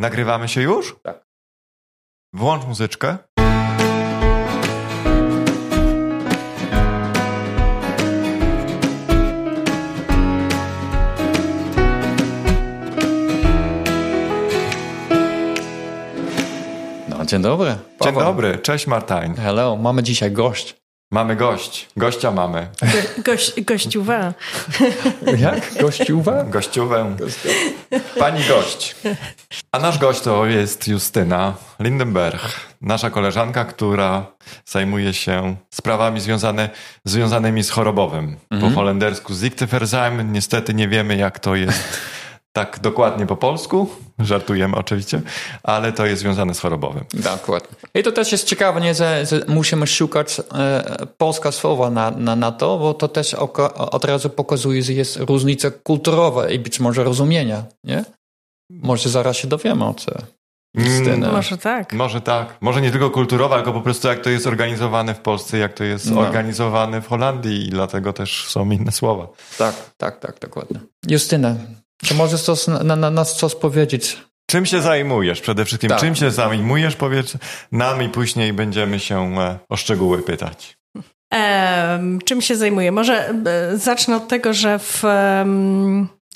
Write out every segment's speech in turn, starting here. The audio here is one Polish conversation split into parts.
Nagrywamy się już? Tak. Włącz muzyczkę. No, dzień dobry. Dzień Paweł. dobry, cześć Martin. Hello, mamy dzisiaj gość. Mamy gość. Gościa mamy. Go, gość, gościuwa. Jak? Gościuwa? Gościówę. Pani gość. A nasz gość to jest Justyna Lindenberg, nasza koleżanka, która zajmuje się sprawami związane, związanymi z chorobowym. Po holendersku Ziekteverzuim. Niestety nie wiemy, jak to jest tak dokładnie po polsku. Żartujemy oczywiście, ale to jest związane z chorobowym. Dokładnie. I to też jest ciekawe, nie, że, że musimy szukać e, polska słowa na, na, na to, bo to też oko, od razu pokazuje, że jest różnica kulturowa i być może rozumienia, nie? Może zaraz się dowiemy o co. Justyna. Może tak. Może tak. Może nie tylko kulturowa, tylko po prostu jak to jest organizowane w Polsce, jak to jest No. organizowane w Holandii i dlatego też są inne słowa. Tak, tak, tak, dokładnie. Justyna, czy możesz coś, na, na nas coś powiedzieć? Czym się zajmujesz przede wszystkim? Tak. Czym się zajmujesz? Powiedz nam i później będziemy się e, o szczegóły pytać. Czym się zajmuję? Może e, zacznę od tego, że w,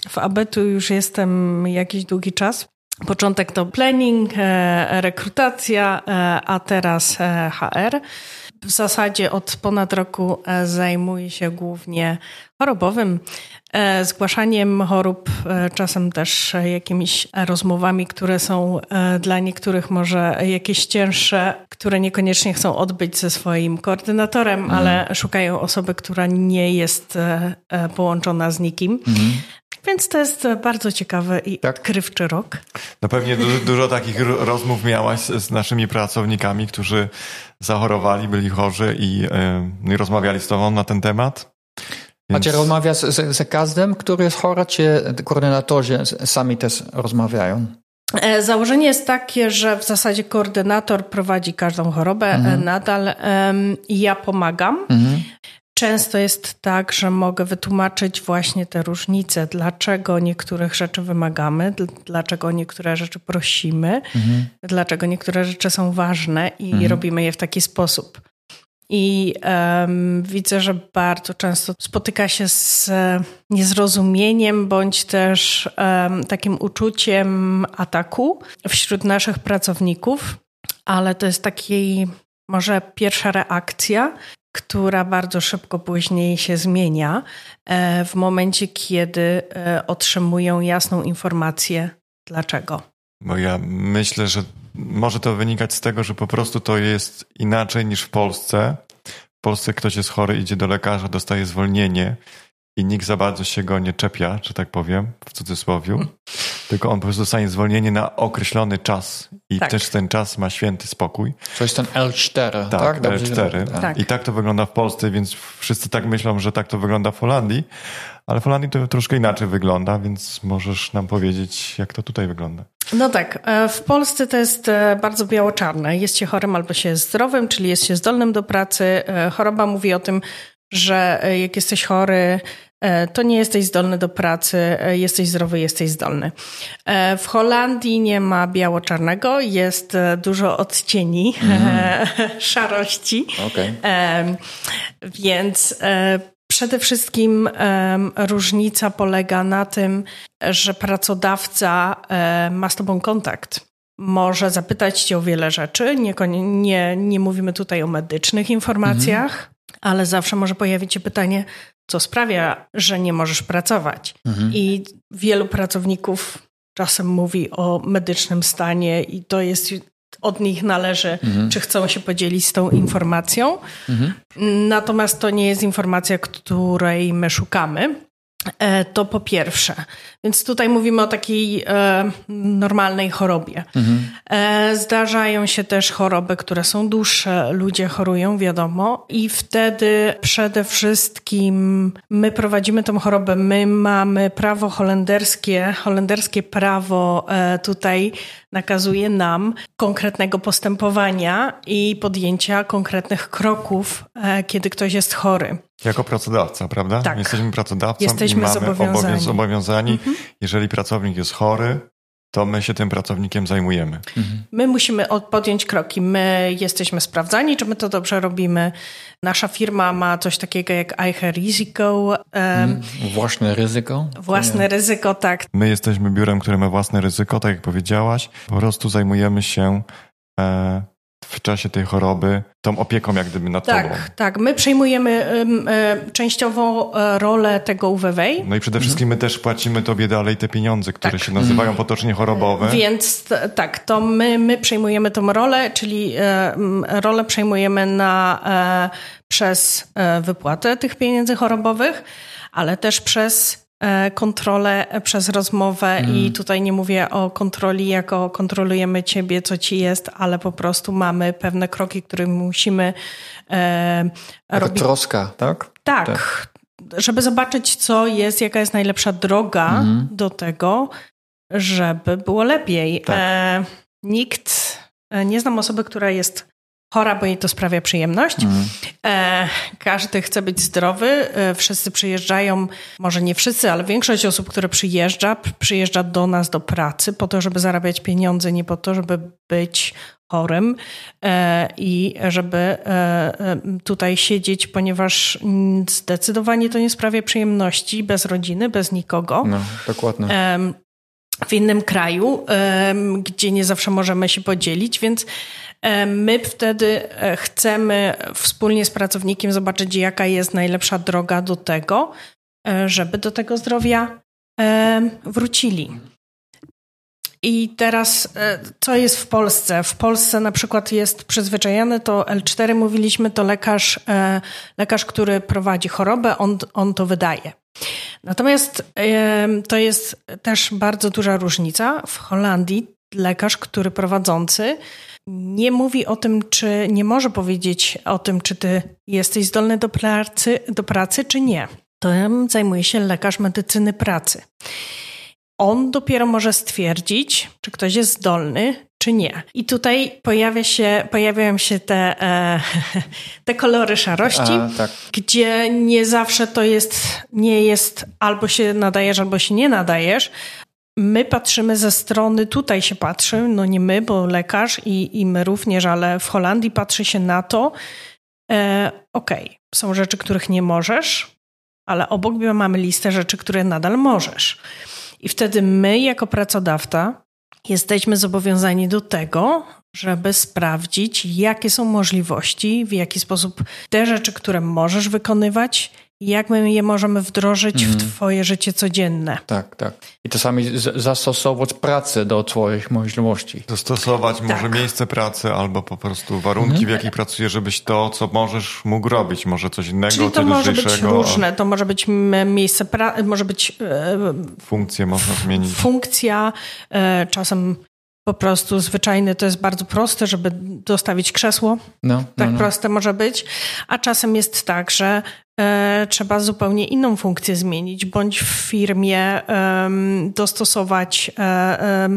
w Abetu już jestem jakiś długi czas. Początek to planning, e, rekrutacja, a teraz HR. W zasadzie od ponad roku e, zajmuję się głównie chorobowym, e, zgłaszaniem chorób, e, czasem też jakimiś rozmowami, które są dla niektórych może jakieś cięższe, które niekoniecznie chcą odbyć ze swoim koordynatorem, ale szukają osoby, która nie jest połączona z nikim. Więc to jest bardzo ciekawy i Tak. odkrywczy rok. No pewnie du dużo takich ro- rozmów miałaś z, z naszymi pracownikami, którzy zachorowali, byli chorzy i, i rozmawiali z tobą na ten temat. A czy rozmawiasz z, z każdym, który jest chory, czy koordynatorzy sami też rozmawiają? E, Założenie jest takie, że w zasadzie koordynator prowadzi każdą chorobę e, nadal em, i ja pomagam. Często jest tak, że mogę wytłumaczyć właśnie te różnice, dlaczego niektórych rzeczy wymagamy, dl- dlaczego niektóre rzeczy prosimy, dlaczego niektóre rzeczy są ważne i robimy je w taki sposób. I em, widzę, że bardzo często spotyka się z niezrozumieniem bądź też em, takim uczuciem ataku wśród naszych pracowników, ale to jest taki może pierwsza reakcja, która bardzo szybko później się zmienia e, w momencie, kiedy e, otrzymują jasną informację, dlaczego. Bo ja myślę, że może to wynikać z tego, że po prostu to jest inaczej niż w Polsce. W Polsce ktoś jest chory, idzie do lekarza, dostaje zwolnienie i nikt za bardzo się go nie czepia, że tak powiem, w cudzysłowiu. Tylko on po prostu dostanie zwolnienie na określony czas i Tak. też ten czas ma święty spokój. To jest ten L4, tak? Tak, Dobrze, L4. tak. Tak. I tak to wygląda w Polsce, więc wszyscy tak myślą, że tak to wygląda w Holandii, ale w Holandii to troszkę inaczej wygląda, więc możesz nam powiedzieć, jak to tutaj wygląda. No tak, e, w Polsce to jest e, bardzo biało-czarne. Jest się chorym albo się jest zdrowym, czyli jest się zdolnym do pracy. E, Choroba mówi o tym, że jak jesteś chory, to nie jesteś zdolny do pracy, e, jesteś zdrowy, jesteś zdolny. E, W Holandii nie ma biało-czarnego, jest e, dużo odcieni, szarości. Okej. Em, Więc e, przede wszystkim różnica polega na tym, że pracodawca e, ma z tobą kontakt. Może zapytać cię o wiele rzeczy. Nie, nie, nie mówimy tutaj o medycznych informacjach, ale zawsze może pojawić się pytanie, co sprawia, że nie możesz pracować. I wielu pracowników czasem mówi o medycznym stanie, i to jest od nich należy, czy chcą się podzielić z tą informacją. Natomiast to nie jest informacja, której my szukamy. E, To po pierwsze. Więc tutaj mówimy o takiej e, normalnej chorobie. E, zdarzają się też choroby, które są dłuższe, ludzie chorują, wiadomo, i wtedy przede wszystkim my prowadzimy tą chorobę. My mamy prawo holenderskie, holenderskie prawo e, tutaj nakazuje nam konkretnego postępowania i podjęcia konkretnych kroków, e, kiedy ktoś jest chory. Jako pracodawca, prawda? Tak. Jesteśmy pracodawcą Jesteśmy i mamy zobowiązani. obowiąz- zobowiązani. Jeżeli pracownik jest chory, to my się tym pracownikiem zajmujemy. My musimy podjąć kroki. My jesteśmy sprawdzani, czy my to dobrze robimy. Nasza firma ma coś takiego jak IHE Ryzyko. Um, własne ryzyko? Własne ryzyko, tak. My jesteśmy biurem, które ma własne ryzyko, tak jak powiedziałaś. Po prostu zajmujemy się e, w czasie tej choroby tą opieką jak gdyby nad tak, tobą. Tak, my przejmujemy y, częściowo y, rolę tego UWW. No i przede wszystkim my też płacimy tobie dalej te pieniądze, które tak. się nazywają mhm. potocznie chorobowe. Więc tak, to my, my przejmujemy tą rolę, czyli rolę przejmujemy na, przez wypłatę tych pieniędzy chorobowych, ale też przez E, kontrolę przez rozmowę mm. i tutaj nie mówię o kontroli jako kontrolujemy ciebie, co ci jest, ale po prostu mamy pewne kroki, które musimy e, robić. troska, tak? tak? tak? Żeby zobaczyć, co jest, jaka jest najlepsza droga mm. do tego, żeby było lepiej. Tak. E, nikt, e, nie znam osoby, która jest chora, bo jej to sprawia przyjemność. Mm. E, każdy chce być zdrowy. E, wszyscy przyjeżdżają, może nie wszyscy, ale większość osób, które przyjeżdża, przyjeżdża do nas do pracy po to, żeby zarabiać pieniądze, nie po to, żeby być chorym e, i żeby e, e, tutaj siedzieć, ponieważ zdecydowanie to nie sprawia przyjemności bez rodziny, bez nikogo. No, dokładnie w innym kraju, gdzie nie zawsze możemy się podzielić, więc My wtedy e, chcemy wspólnie z pracownikiem zobaczyć, jaka jest najlepsza droga do tego, e, żeby do tego zdrowia wrócili. I teraz, e, co jest w Polsce? W Polsce na przykład jest przyzwyczajony, to L4 mówiliśmy, to lekarz, lekarz który prowadzi chorobę, on, on to wydaje. Natomiast to jest też bardzo duża różnica. W Holandii lekarz, który prowadzący, nie mówi o tym, czy nie może powiedzieć o tym, czy ty jesteś zdolny do pracy, do pracy czy nie. To zajmuje się lekarz medycyny pracy. On dopiero może stwierdzić, czy ktoś jest zdolny, czy nie. I tutaj pojawia się, pojawiają się te, e, te kolory szarości, A, tak. gdzie nie zawsze to jest, nie jest albo się nadajesz, albo się nie nadajesz, My patrzymy ze strony, tutaj się patrzy, no nie my, bo lekarz i, i my również, ale w Holandii patrzy się na to, e, okej, okay, są rzeczy, których nie możesz, ale obok mamy listę rzeczy, które nadal możesz. I wtedy my, jako pracodawca, jesteśmy zobowiązani do tego, żeby sprawdzić, jakie są możliwości, w jaki sposób te rzeczy, które możesz wykonywać, jak my je możemy wdrożyć mm. w mhm. Twoje życie codzienne. Tak, tak. I czasami zastosować pracę do Twoich możliwości. Dostosować tak. może miejsce pracy albo po prostu warunki, mm. w jakich pracujesz, żebyś to, co możesz, mógł robić. Może coś innego, Czyli to może być różne. To może być miejsce pracy, może być... E, Funkcję można zmienić. Funkcja, e, czasem po prostu zwyczajny to jest bardzo proste, żeby dostawić krzesło. No, tak no, no. proste może być. A czasem jest tak, że e, trzeba zupełnie inną funkcję zmienić, bądź w firmie e, dostosować e,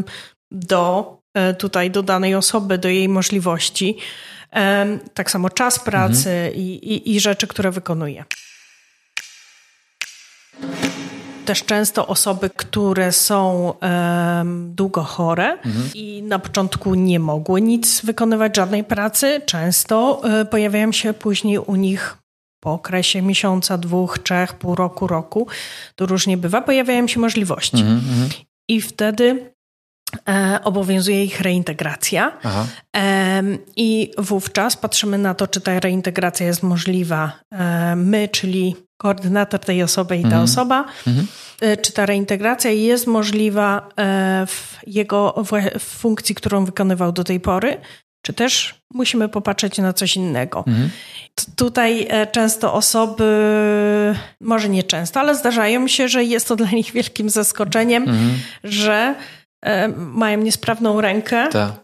do e, tutaj do danej osoby, do jej możliwości. tak samo czas pracy mhm. i, i, i rzeczy, które wykonuje też często osoby, które są um, długo chore mhm. i na początku nie mogły nic wykonywać, żadnej pracy, często y, pojawiają się później u nich po okresie miesiąca, dwóch, trzech, pół roku, roku, to różnie bywa, pojawiają się możliwości. Mhm, mhm. I wtedy e, obowiązuje ich reintegracja. E, I wówczas patrzymy na to, czy ta reintegracja jest możliwa. E, my, czyli koordynator tej osoby i ta mhm. osoba, mhm. E, czy ta reintegracja jest możliwa e, w jego w funkcji, którą wykonywał do tej pory, czy też musimy popatrzeć na coś innego. Mhm. Tutaj e, często osoby, może nie często, ale zdarzają się, że jest to dla nich wielkim zaskoczeniem, mhm. że mają niesprawną rękę Ta.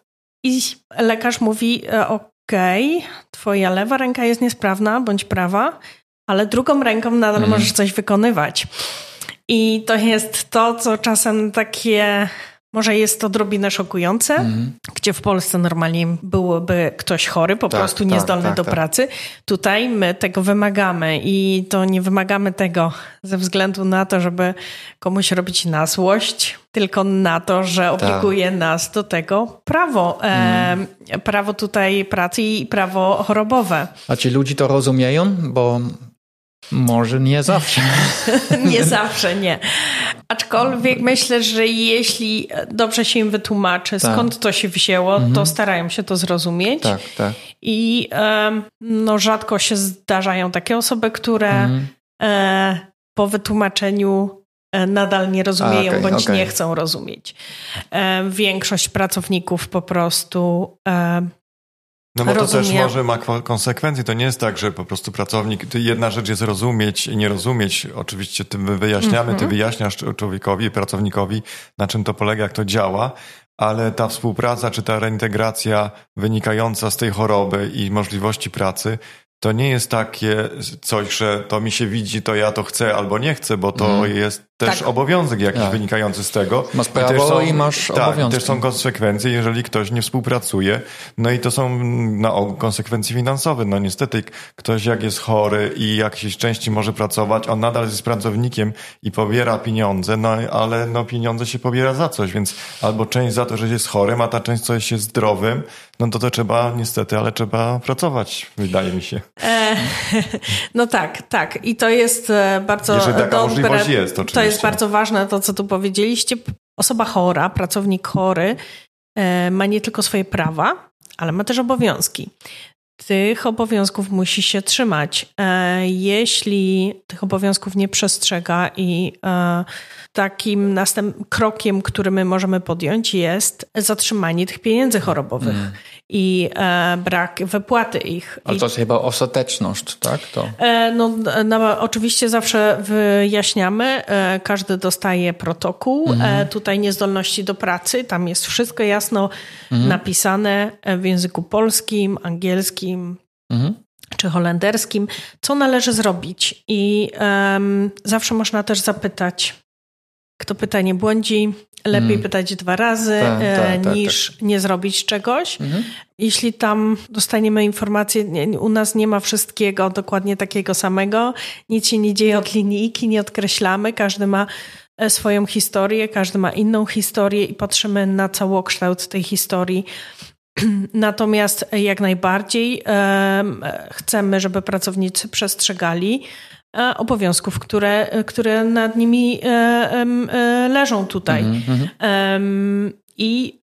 i lekarz mówi: Okej, okay, twoja lewa ręka jest niesprawna bądź prawa ale drugą ręką nadal mm. możesz coś wykonywać. I to jest to, co czasem takie. Może jest to odrobinę szokujące, mm. gdzie w Polsce normalnie byłoby ktoś chory, po tak, prostu niezdolny tak, tak, do tak. pracy. Tutaj my tego wymagamy i to nie wymagamy tego ze względu na to, żeby komuś robić na złość, tylko na to, że Tak. obliguje nas do tego prawo. Mhm. E, prawo tutaj pracy i prawo chorobowe. A ci ludzie to rozumieją? Bo może nie zawsze. Nie zawsze, nie. Aczkolwiek myślę, że jeśli dobrze się im wytłumaczy, Tak. skąd to się wzięło, to starają się to zrozumieć. tak, tak. I em, no, rzadko się zdarzają takie osoby, które Mhm. e, po wytłumaczeniu e, nadal nie rozumieją A, okej, bądź okej. nie chcą rozumieć. E, większość pracowników po prostu e, No bo to też może ma konsekwencje. To nie jest tak, że po prostu pracownik, jedna rzecz jest rozumieć i nie rozumieć. Oczywiście tym my wyjaśniamy, ty wyjaśniasz człowiekowi, pracownikowi, na czym to polega, jak to działa, ale ta współpraca czy ta reintegracja wynikająca z tej choroby i możliwości pracy, to nie jest takie coś, że to mi się widzi, to ja to chcę albo nie chcę, bo to jest też Tak. obowiązek jakiś Tak. wynikający z tego. Masz I prawo są- i masz tak, obowiązki. też są konsekwencje, jeżeli ktoś nie współpracuje. No i to są na ogół konsekwencje finansowe. No niestety ktoś jak jest chory i jakiejś części może pracować, on nadal jest pracownikiem i pobiera pieniądze, no ale no pieniądze się pobiera za coś, więc albo część za to, że jest chorym, a ta część coś jest zdrowym, no to to trzeba niestety, ale trzeba pracować, wydaje mi się. E, no tak, tak. I to jest e, bardzo Jeżeli taka dobre. możliwość jest, To oczywiście. jest bardzo ważne, to co tu powiedzieliście. Osoba chora, pracownik chory e, ma nie tylko swoje prawa, ale ma też obowiązki. Tych obowiązków musi się trzymać. E, jeśli tych obowiązków nie przestrzega i e, takim następ krokiem, który my możemy podjąć jest zatrzymanie tych pieniędzy chorobowych i e, brak wypłaty ich. Ale I to jest chyba ostateczność, tak? To. E, No, no, oczywiście zawsze wyjaśniamy. E, Każdy dostaje protokół. E, Tutaj niezdolności do pracy. Tam jest wszystko jasno napisane e, w języku polskim, angielskim Mhm. czy holenderskim, co należy zrobić. I em, zawsze można też zapytać, kto pyta nie błądzi. Lepiej Mm. pytać dwa razy, Tak, e, tak, tak, niż nie zrobić czegoś. Mhm. Jeśli tam dostaniemy informację, nie, u nas nie ma wszystkiego dokładnie takiego samego, nic się nie dzieje od linijki, nie odkreślamy, każdy ma e, swoją historię, każdy ma inną historię i patrzymy na całokształt tej historii. Natomiast jak najbardziej em, chcemy, żeby pracownicy przestrzegali obowiązków, które, które nad nimi e, e, leżą tutaj. Em, I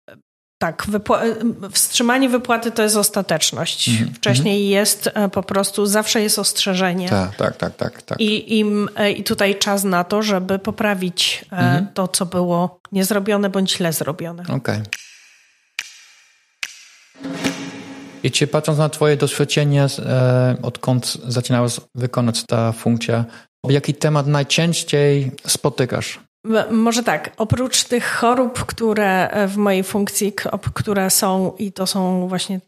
tak, wstrzymanie wypłaty to jest ostateczność. Wcześniej jest e, po prostu, zawsze jest ostrzeżenie. Tak, tak, tak, tak. tak. I, e, I tutaj czas na to, żeby poprawić e, to, co było niezrobione bądź źle zrobione. Okej. I czy patrząc na twoje doświadczenie, e, odkąd zaczynałeś wykonać tę funkcję, jaki temat najczęściej spotykasz? Może tak, oprócz tych chorób, które e, w mojej funkcji, które są i to są właśnie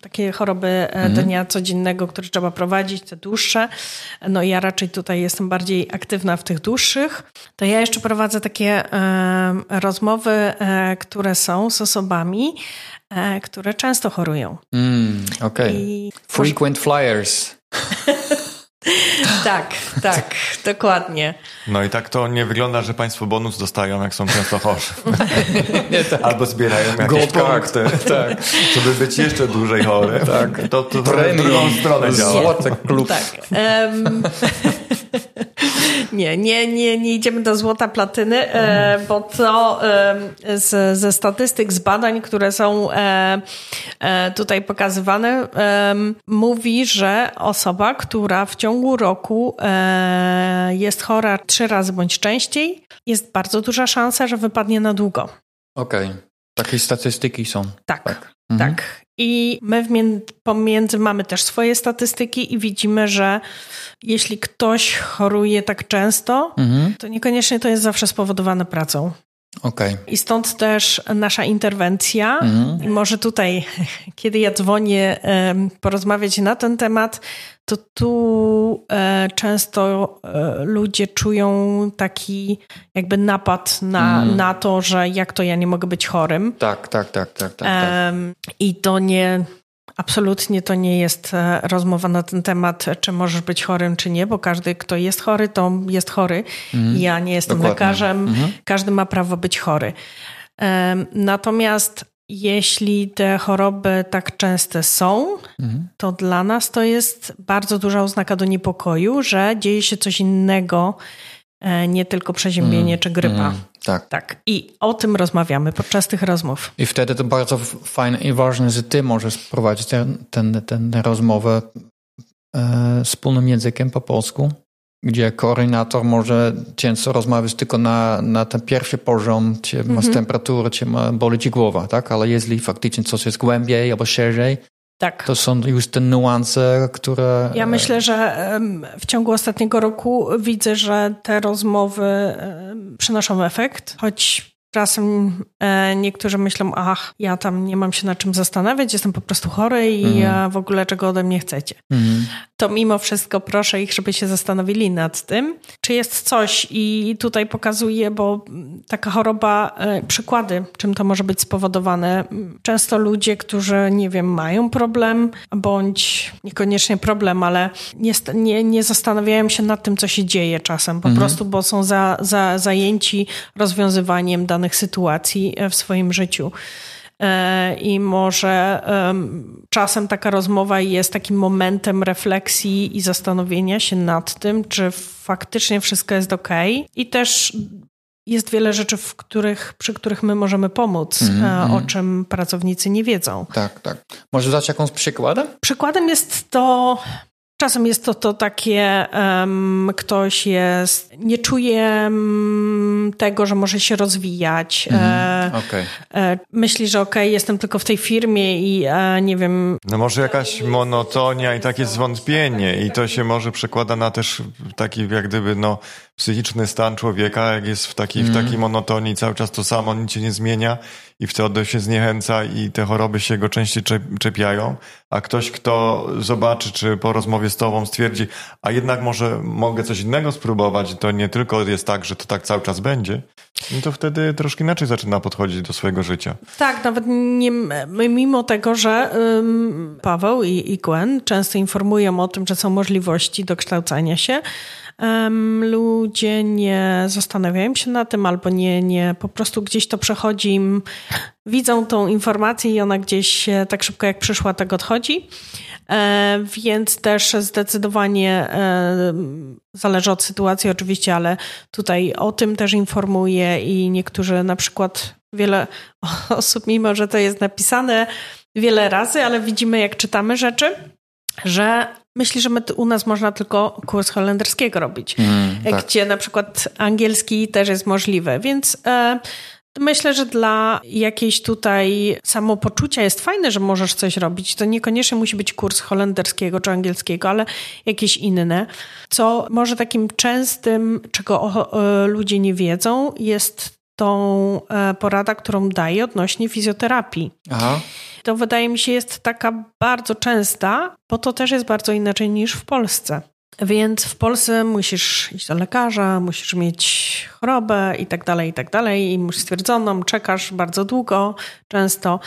takie choroby e, dnia codziennego, które trzeba prowadzić, te dłuższe, no ja raczej tutaj jestem bardziej aktywna w tych dłuższych, to ja jeszcze prowadzę takie rozmowy, e, które są z osobami, e, które często chorują. Mm, Okej. I Frequent flyers. tak, tak, dokładnie. No i tak to nie wygląda, że państwo bonus dostają, jak są często chorzy. Albo zbierają jakieś punkty, tak. żeby być jeszcze dłużej chory. Tak. To, to w drugą stronę działa. Klub. Tak. em, nie, nie, nie, nie idziemy do złota platyny, e, bo to z, ze statystyk, z badań, które są e, e, tutaj pokazywane, mówi, że osoba, która w ciągu roku e, jest chora trzy razy bądź częściej, jest bardzo duża szansa, że wypadnie na długo. Okej. Takie statystyki są. Tak. Tak. Tak. I my w mię- pomiędzy mamy też swoje statystyki i widzimy, że jeśli ktoś choruje tak często, Mhm. to niekoniecznie to jest zawsze spowodowane pracą. Okej. I stąd też nasza interwencja. Mhm. Może tutaj, kiedy ja dzwonię porozmawiać na ten temat, to tu e, często e, ludzie czują taki jakby napad na, Mm. na to, że jak to ja nie mogę być chorym. Tak, tak, tak, tak, tak. tak. I to nie. Absolutnie to nie jest e, rozmowa na ten temat, czy możesz być chorym, czy nie, bo każdy, kto jest chory, to jest chory. Mhm. Ja nie jestem Dokładnie. lekarzem, mhm. każdy ma prawo być chory. Natomiast jeśli te choroby tak częste są, mhm. to dla nas to jest bardzo duża oznaka do niepokoju, że dzieje się coś innego, e, nie tylko przeziębienie mm. czy grypa. Tak. tak. I o tym rozmawiamy podczas tych rozmów. I wtedy to bardzo fajne i ważne, że ty możesz prowadzić tę ten, ten, ten rozmowę e, wspólnym językiem po polsku gdzie koordynator może często rozmawiać tylko na, na ten pierwszy poziom, czy mm -hmm. masz temperaturę, czy ma, boli ci głowa, tak? Ale jeśli faktycznie coś jest głębiej albo szerzej, tak. To są już te niuanse, które. Ja myślę, że w ciągu ostatniego roku widzę, że te rozmowy przynoszą efekt, choć Czasem e, niektórzy myślą, ach, ja tam nie mam się na czym zastanawiać, jestem po prostu chory i mhm. ja w ogóle czego ode mnie chcecie. Mhm. To mimo wszystko proszę ich, żeby się zastanowili nad tym, czy jest coś i tutaj pokazuję, bo taka choroba, e, przykłady, czym to może być spowodowane. Często ludzie, którzy, nie wiem, mają problem, bądź niekoniecznie problem, ale nie, nie, nie zastanawiają się nad tym, co się dzieje czasem, po mhm. prostu, bo są za, za, zajęci rozwiązywaniem danych danych sytuacji e, w swoim życiu. E, I może czasem taka rozmowa jest takim momentem refleksji i zastanowienia się nad tym, czy faktycznie wszystko jest ok. I też jest wiele rzeczy, w których, przy których my możemy pomóc, mm, o mhm. czym pracownicy nie wiedzą. Tak, tak. Może dać jakąś przykładem? Przykładem jest to Czasem jest to, to takie, um, ktoś jest, nie czuje tego, że może się rozwijać. Mm, okay. e, myśli, że okej, okay, jestem tylko w tej firmie i e, nie wiem. No może jakaś monotonia i takie zwątpienie i to się może przekłada na też taki jak gdyby no psychiczny stan człowieka, jak jest w takiej, mm. w takiej monotonii cały czas to samo, nic się nie zmienia i wtedy się zniechęca i te choroby się go częściej czepiają, a ktoś, kto zobaczy, czy po rozmowie z tobą stwierdzi, a jednak może mogę coś innego spróbować, to nie tylko jest tak, że to tak cały czas będzie, no to wtedy troszkę inaczej zaczyna podchodzić do swojego życia. Tak, nawet nie, mimo tego, że um, Paweł i, i Gwen często informują o tym, że są możliwości dokształcania się, ludzie nie zastanawiają się na tym albo nie, nie po prostu gdzieś to przechodzi im, widzą tą informację i ona gdzieś tak szybko jak przyszła, tak odchodzi. E, więc też zdecydowanie e, zależy od sytuacji oczywiście, ale tutaj o tym też informuję i niektórzy na przykład wiele osób, mimo że to jest napisane wiele razy, ale widzimy jak czytamy rzeczy, że myśli, że my, u nas można tylko kurs holenderskiego robić, mm, tak. gdzie na przykład angielski też jest możliwy, więc e, myślę, że dla jakiejś tutaj samopoczucia jest fajne, że możesz coś robić. To niekoniecznie musi być kurs holenderskiego czy angielskiego, ale jakieś inne. Co może takim częstym, czego o, ludzie nie wiedzą, jest tą e, porada, którą daję odnośnie fizjoterapii. Aha to wydaje mi się jest taka bardzo częsta, bo to też jest bardzo inaczej niż w Polsce. Więc w Polsce musisz iść do lekarza, musisz mieć chorobę i tak dalej, i tak dalej, i musisz stwierdzoną, czekasz bardzo długo, często.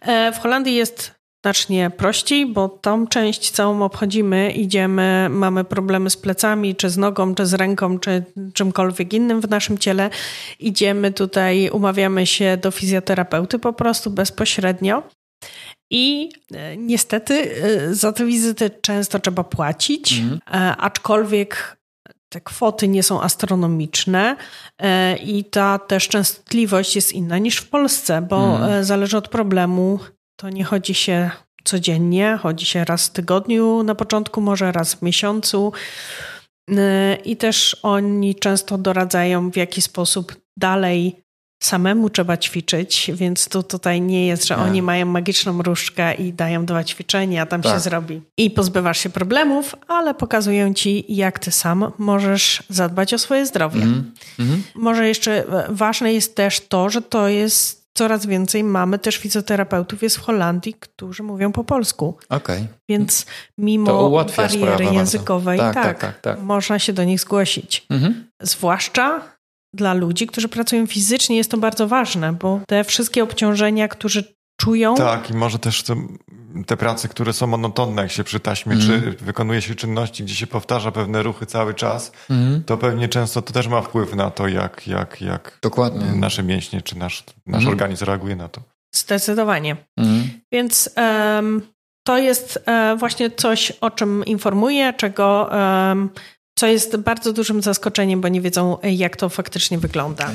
E, w Holandii jest znacznie prościej, bo tą część całą obchodzimy, idziemy, mamy problemy z plecami, czy z nogą, czy z ręką, czy czymkolwiek innym w naszym ciele. Idziemy tutaj, umawiamy się do fizjoterapeuty po prostu bezpośrednio. I e, niestety e, za tę wizytę często trzeba płacić, mhm. E, aczkolwiek te kwoty nie są astronomiczne i ta też częstotliwość jest inna niż w Polsce, bo mhm. zależy od problemu. To nie chodzi się codziennie, chodzi się raz w tygodniu na początku, może raz w miesiącu. I też oni często doradzają, w jaki sposób dalej samemu trzeba ćwiczyć, więc tu tutaj nie jest, że nie. oni mają magiczną różdżkę i dają dwa ćwiczenia, a tam tak. się zrobi. I pozbywasz się problemów, ale pokazują ci, jak ty sam możesz zadbać o swoje zdrowie. Mm. Mm. Może jeszcze e, ważne jest też to, że to jest coraz więcej mamy też fizjoterapeutów jest w Holandii, którzy mówią po polsku. Okay. Więc mimo bariery językowej, tak, tak, tak, tak, można się do nich zgłosić. Mhm. Zwłaszcza dla ludzi, którzy pracują fizycznie, jest to bardzo ważne, bo te wszystkie obciążenia, którzy czują. Tak, i może też to te prace, które są monotonne, jak się przy taśmie, Mhm. czy wykonuje się czynności, gdzie się powtarza pewne ruchy cały czas, to pewnie często to też ma wpływ na to, jak, jak, jak Dokładnie. nasze mięśnie, czy nasz, nasz Mhm. organizm reaguje na to. Zdecydowanie. Mhm. Więc em, to jest e, właśnie coś, o czym informuję, czego, em, co jest bardzo dużym zaskoczeniem, bo nie wiedzą, jak to faktycznie wygląda.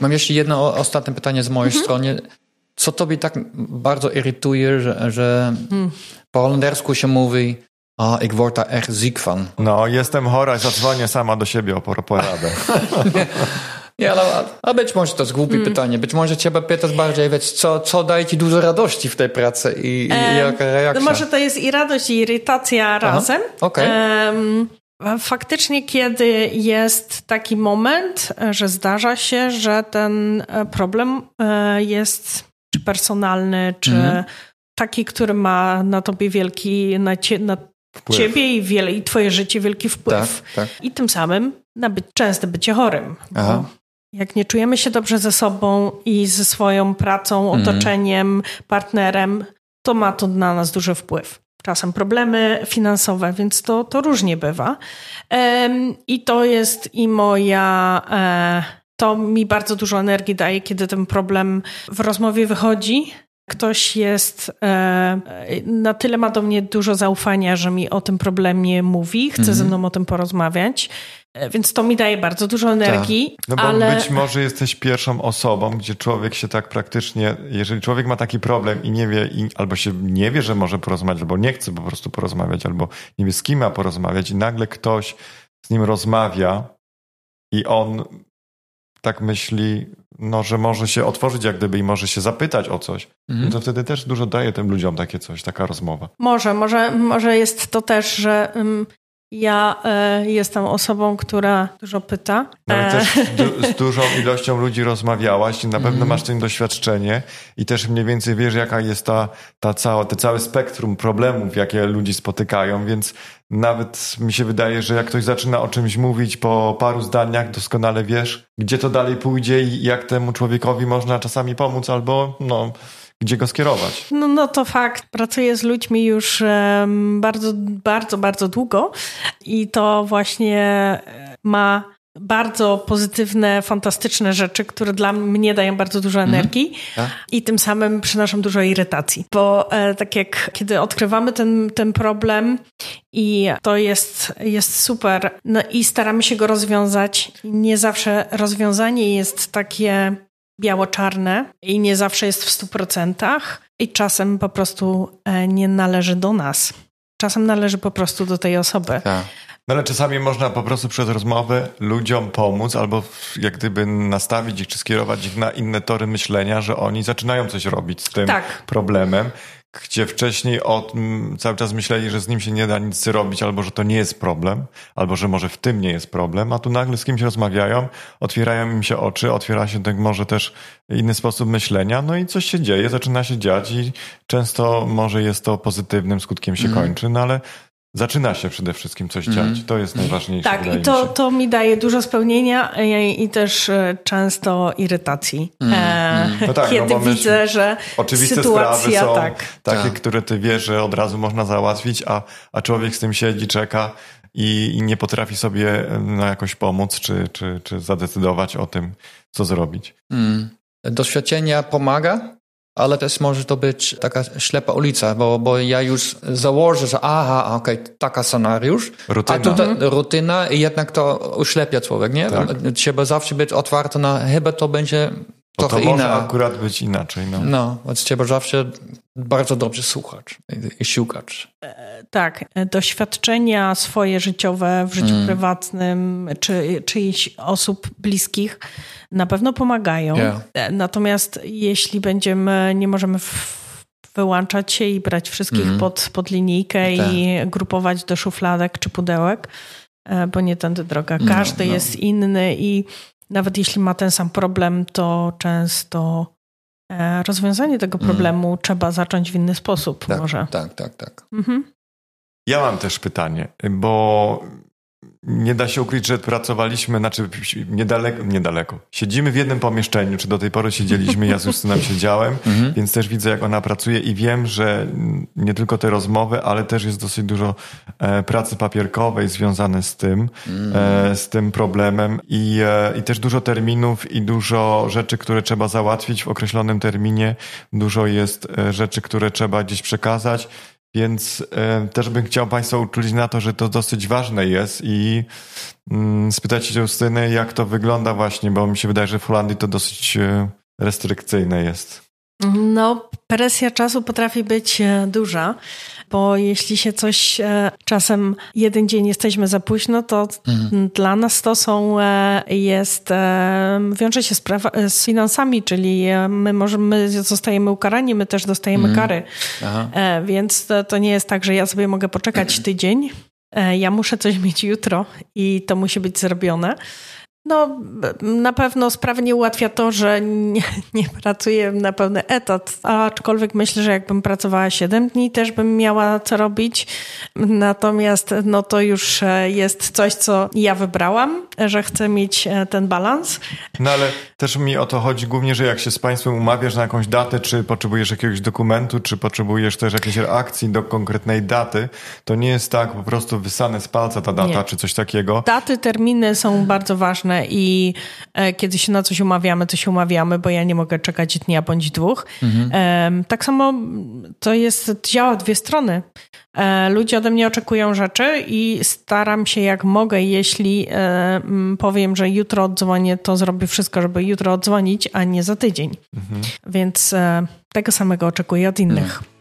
Mam jeszcze jedno ostatnie pytanie z mojej strony. Co tobie tak bardzo irytuje, że, że po holendersku się mówi a, ik word daar echt ziek van. No, jestem chora i zadzwonię sama do siebie o por- poradę. Nie, ale, a być może to jest głupie pytanie. Być może trzeba pytać bardziej, wiesz, co, co daje ci dużo radości w tej pracy i, i Em, jaka reakcja? No może to jest i radość, i irytacja razem. okej. Em, Faktycznie, kiedy jest taki moment, że zdarza się, że ten e, problem e, jest czy personalny, czy Mhm. taki, który ma na tobie wielki, na, cie, na ciebie i, wiele, i twoje życie wielki tak, wpływ. tak. I tym samym na by, częste bycie chorym. Aha. Jak nie czujemy się dobrze ze sobą i ze swoją pracą, Mhm. otoczeniem, partnerem, to ma to na nas duży wpływ. Czasem problemy finansowe, więc to, to różnie bywa. I to jest i moja. E, to mi bardzo dużo energii daje, kiedy ten problem w rozmowie wychodzi. Ktoś jest e, na tyle ma do mnie dużo zaufania, że mi o tym problemie mówi, chce ze mną o tym porozmawiać. E, Więc to mi daje bardzo dużo energii. No bo ale... być może jesteś pierwszą osobą, gdzie człowiek się tak praktycznie, jeżeli człowiek ma taki problem i nie wie, i, albo się nie wie, że może porozmawiać, albo nie chce po prostu porozmawiać, albo nie wie z kim ma porozmawiać i nagle ktoś z nim rozmawia i on tak myśli, no, że może się otworzyć jak gdyby i może się zapytać o coś, Mhm. no to wtedy też dużo daje tym ludziom takie coś, taka rozmowa. Może, może, może jest to też, że ym, ja e, jestem osobą, która dużo pyta. Nawet E, też du- z dużą ilością ludzi rozmawiałaś na pewno Mhm. masz tym doświadczenie i też mniej więcej wiesz, jaka jest ta, ta cała, te całe spektrum problemów, jakie ludzi spotykają, więc nawet mi się wydaje, że jak ktoś zaczyna o czymś mówić po paru zdaniach, doskonale wiesz, gdzie to dalej pójdzie i jak temu człowiekowi można czasami pomóc albo no, gdzie go skierować. No, no to fakt. Pracuję z ludźmi już bardzo, bardzo, bardzo długo i to właśnie e, ma bardzo pozytywne, fantastyczne rzeczy, które dla mnie dają bardzo dużo energii Tak. i tym samym przynoszą dużo irytacji. Bo e, tak jak kiedy odkrywamy ten, ten problem i to jest, jest super no i staramy się go rozwiązać, nie zawsze rozwiązanie jest takie biało-czarne i nie zawsze jest w stu procentach i czasem po prostu e, nie należy do nas. Czasem należy po prostu do tej osoby. Tak. No ale czasami można po prostu przez rozmowę ludziom pomóc albo jak gdyby nastawić ich czy skierować ich na inne tory myślenia, że oni zaczynają coś robić z tym Tak. problemem, gdzie wcześniej o tym cały czas myśleli, że z nim się nie da nic zrobić, albo że to nie jest problem, albo że może w tym nie jest problem, a tu nagle z kimś rozmawiają, otwierają im się oczy, otwiera się tak może też inny sposób myślenia, no i coś się dzieje, zaczyna się dziać i często może jest to pozytywnym skutkiem się kończy, no ale zaczyna się przede wszystkim coś dziać. To jest najważniejsze. Tak, i mi to, się. to mi daje dużo spełnienia i, i też e, często irytacji. E, No tak, no kiedy my- widzę, że Oczywiste sytuacja sprawy są tak. takie, Tak. które ty wiesz, że od razu można załatwić, a, a człowiek z tym siedzi, czeka i, i nie potrafi sobie no, jakoś pomóc, czy, czy, czy zadecydować o tym, co zrobić. Mm. Doświadczenia pomaga, ale też może to być taka ślepa ulica, bo, bo ja już założę, że aha, okej, taka scenariusz, Rutyna. a tutaj rutyna i jednak to uślepia człowiek, nie? Tak. Trzeba zawsze być otwarty na chyba to będzie Bo trochę to może inna. akurat być inaczej. No. No, więc trzeba zawsze bardzo dobrze słuchać i, i szukać. Tak, e, doświadczenia swoje życiowe w życiu Mm. prywatnym czy czyichś osób bliskich na pewno pomagają. Yeah. E, Natomiast jeśli będziemy, nie możemy wyłączać się i brać wszystkich Mhm. pod, pod linijkę i grupować do szufladek czy pudełek, e, bo nie tędy droga. No, Każdy no. jest inny i nawet jeśli ma ten sam problem, to często rozwiązanie tego problemu trzeba zacząć w inny sposób Tak, może. tak, tak, tak. Mhm. Ja mam też pytanie, bo nie da się ukryć, że pracowaliśmy, znaczy niedaleko, niedaleko. Siedzimy w jednym pomieszczeniu, czy do tej pory siedzieliśmy, ja z Justyną siedziałem, mhm. więc też widzę, jak ona pracuje i wiem, że nie tylko te rozmowy, ale też jest dosyć dużo e, pracy papierkowej związane z tym, mhm. e, z tym problemem i, e, i też dużo terminów i dużo rzeczy, które trzeba załatwić w określonym terminie. Dużo jest rzeczy, które trzeba gdzieś przekazać. Więc e, też bym chciał Państwa uczulić na to, że to dosyć ważne jest i mm, spytać się Justyny, jak to wygląda właśnie, bo mi się wydaje, że w Holandii to dosyć e, restrykcyjne jest. No, presja czasu potrafi być e, duża, bo jeśli się coś e, czasem jeden dzień jesteśmy za późno, to mhm. dla nas to są, e, jest, wiąże się z, prawa, z finansami, czyli my możemy, zostajemy ukarani, my też dostajemy mhm. kary. Aha. Więc to, to nie jest tak, że ja sobie mogę poczekać tydzień, ja muszę coś mieć jutro i to musi być zrobione. No, na pewno sprawę nie ułatwia to, że nie, nie, pracuję na pełny etat, aczkolwiek myślę, że jakbym pracowała 7 dni, też bym miała co robić. Natomiast no to już e, jest coś, co ja wybrałam, że chcę mieć e, ten balans. No ale też mi o to chodzi głównie, że jak się z Państwem umawiasz na jakąś datę, czy potrzebujesz jakiegoś dokumentu, czy potrzebujesz też jakiejś reakcji do konkretnej daty, to nie jest tak po prostu wysane z palca ta data, nie. czy coś takiego. Daty, terminy są bardzo ważne i e, kiedy się na coś umawiamy, to się umawiamy, bo ja nie mogę czekać dnia bądź dwóch. Mhm. Tak samo to jest, działa dwie strony. E, ludzie ode mnie oczekują rzeczy i staram się jak mogę, jeśli e, powiem, że jutro odzwonię, to zrobię wszystko, żeby jutro odzwonić, a nie za tydzień. Mhm. Więc tego samego oczekuję od innych. Mhm.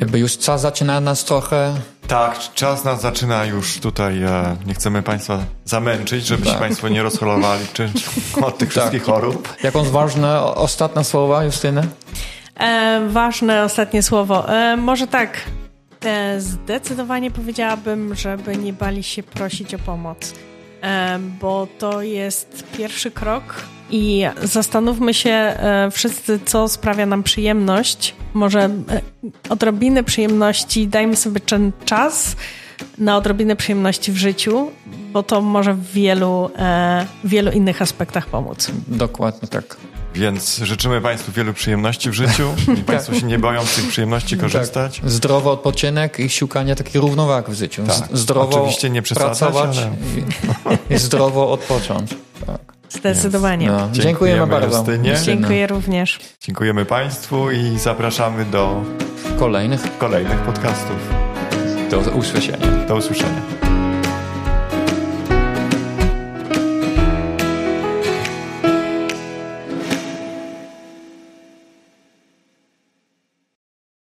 Jakby już czas zaczyna nas trochę tak, czas nas zaczyna już tutaj. E, nie chcemy Państwa zamęczyć, żebyście tak. Państwo nie rozchorowali od tych tak. wszystkich chorób. Jakąś ważne ostatnie słowa, Justyny? E, ważne ostatnie słowo. E, może tak. E, zdecydowanie powiedziałabym, żeby nie bali się prosić o pomoc, bo to jest pierwszy krok i zastanówmy się e, wszyscy, co sprawia nam przyjemność. Może e, odrobinę przyjemności, dajmy sobie czas na odrobinę przyjemności w życiu, bo to może w wielu, e, wielu innych aspektach pomóc. Dokładnie tak. Więc życzymy Państwu wielu przyjemności w życiu i Państwo się nie boją z tych przyjemności tak. korzystać. Tak. Zdrowy odpoczynek i szukanie takiej równowagi w życiu. Tak. Zdrowo Oczywiście nie pracować ale... i, i zdrowo odpocząć. Tak. Zdecydowanie. No, dziękujemy, dziękujemy bardzo. Justynie. Dziękuję również. Dziękujemy Państwu i zapraszamy do kolejnych, kolejnych podcastów. Do usłyszenia. Do usłyszenia.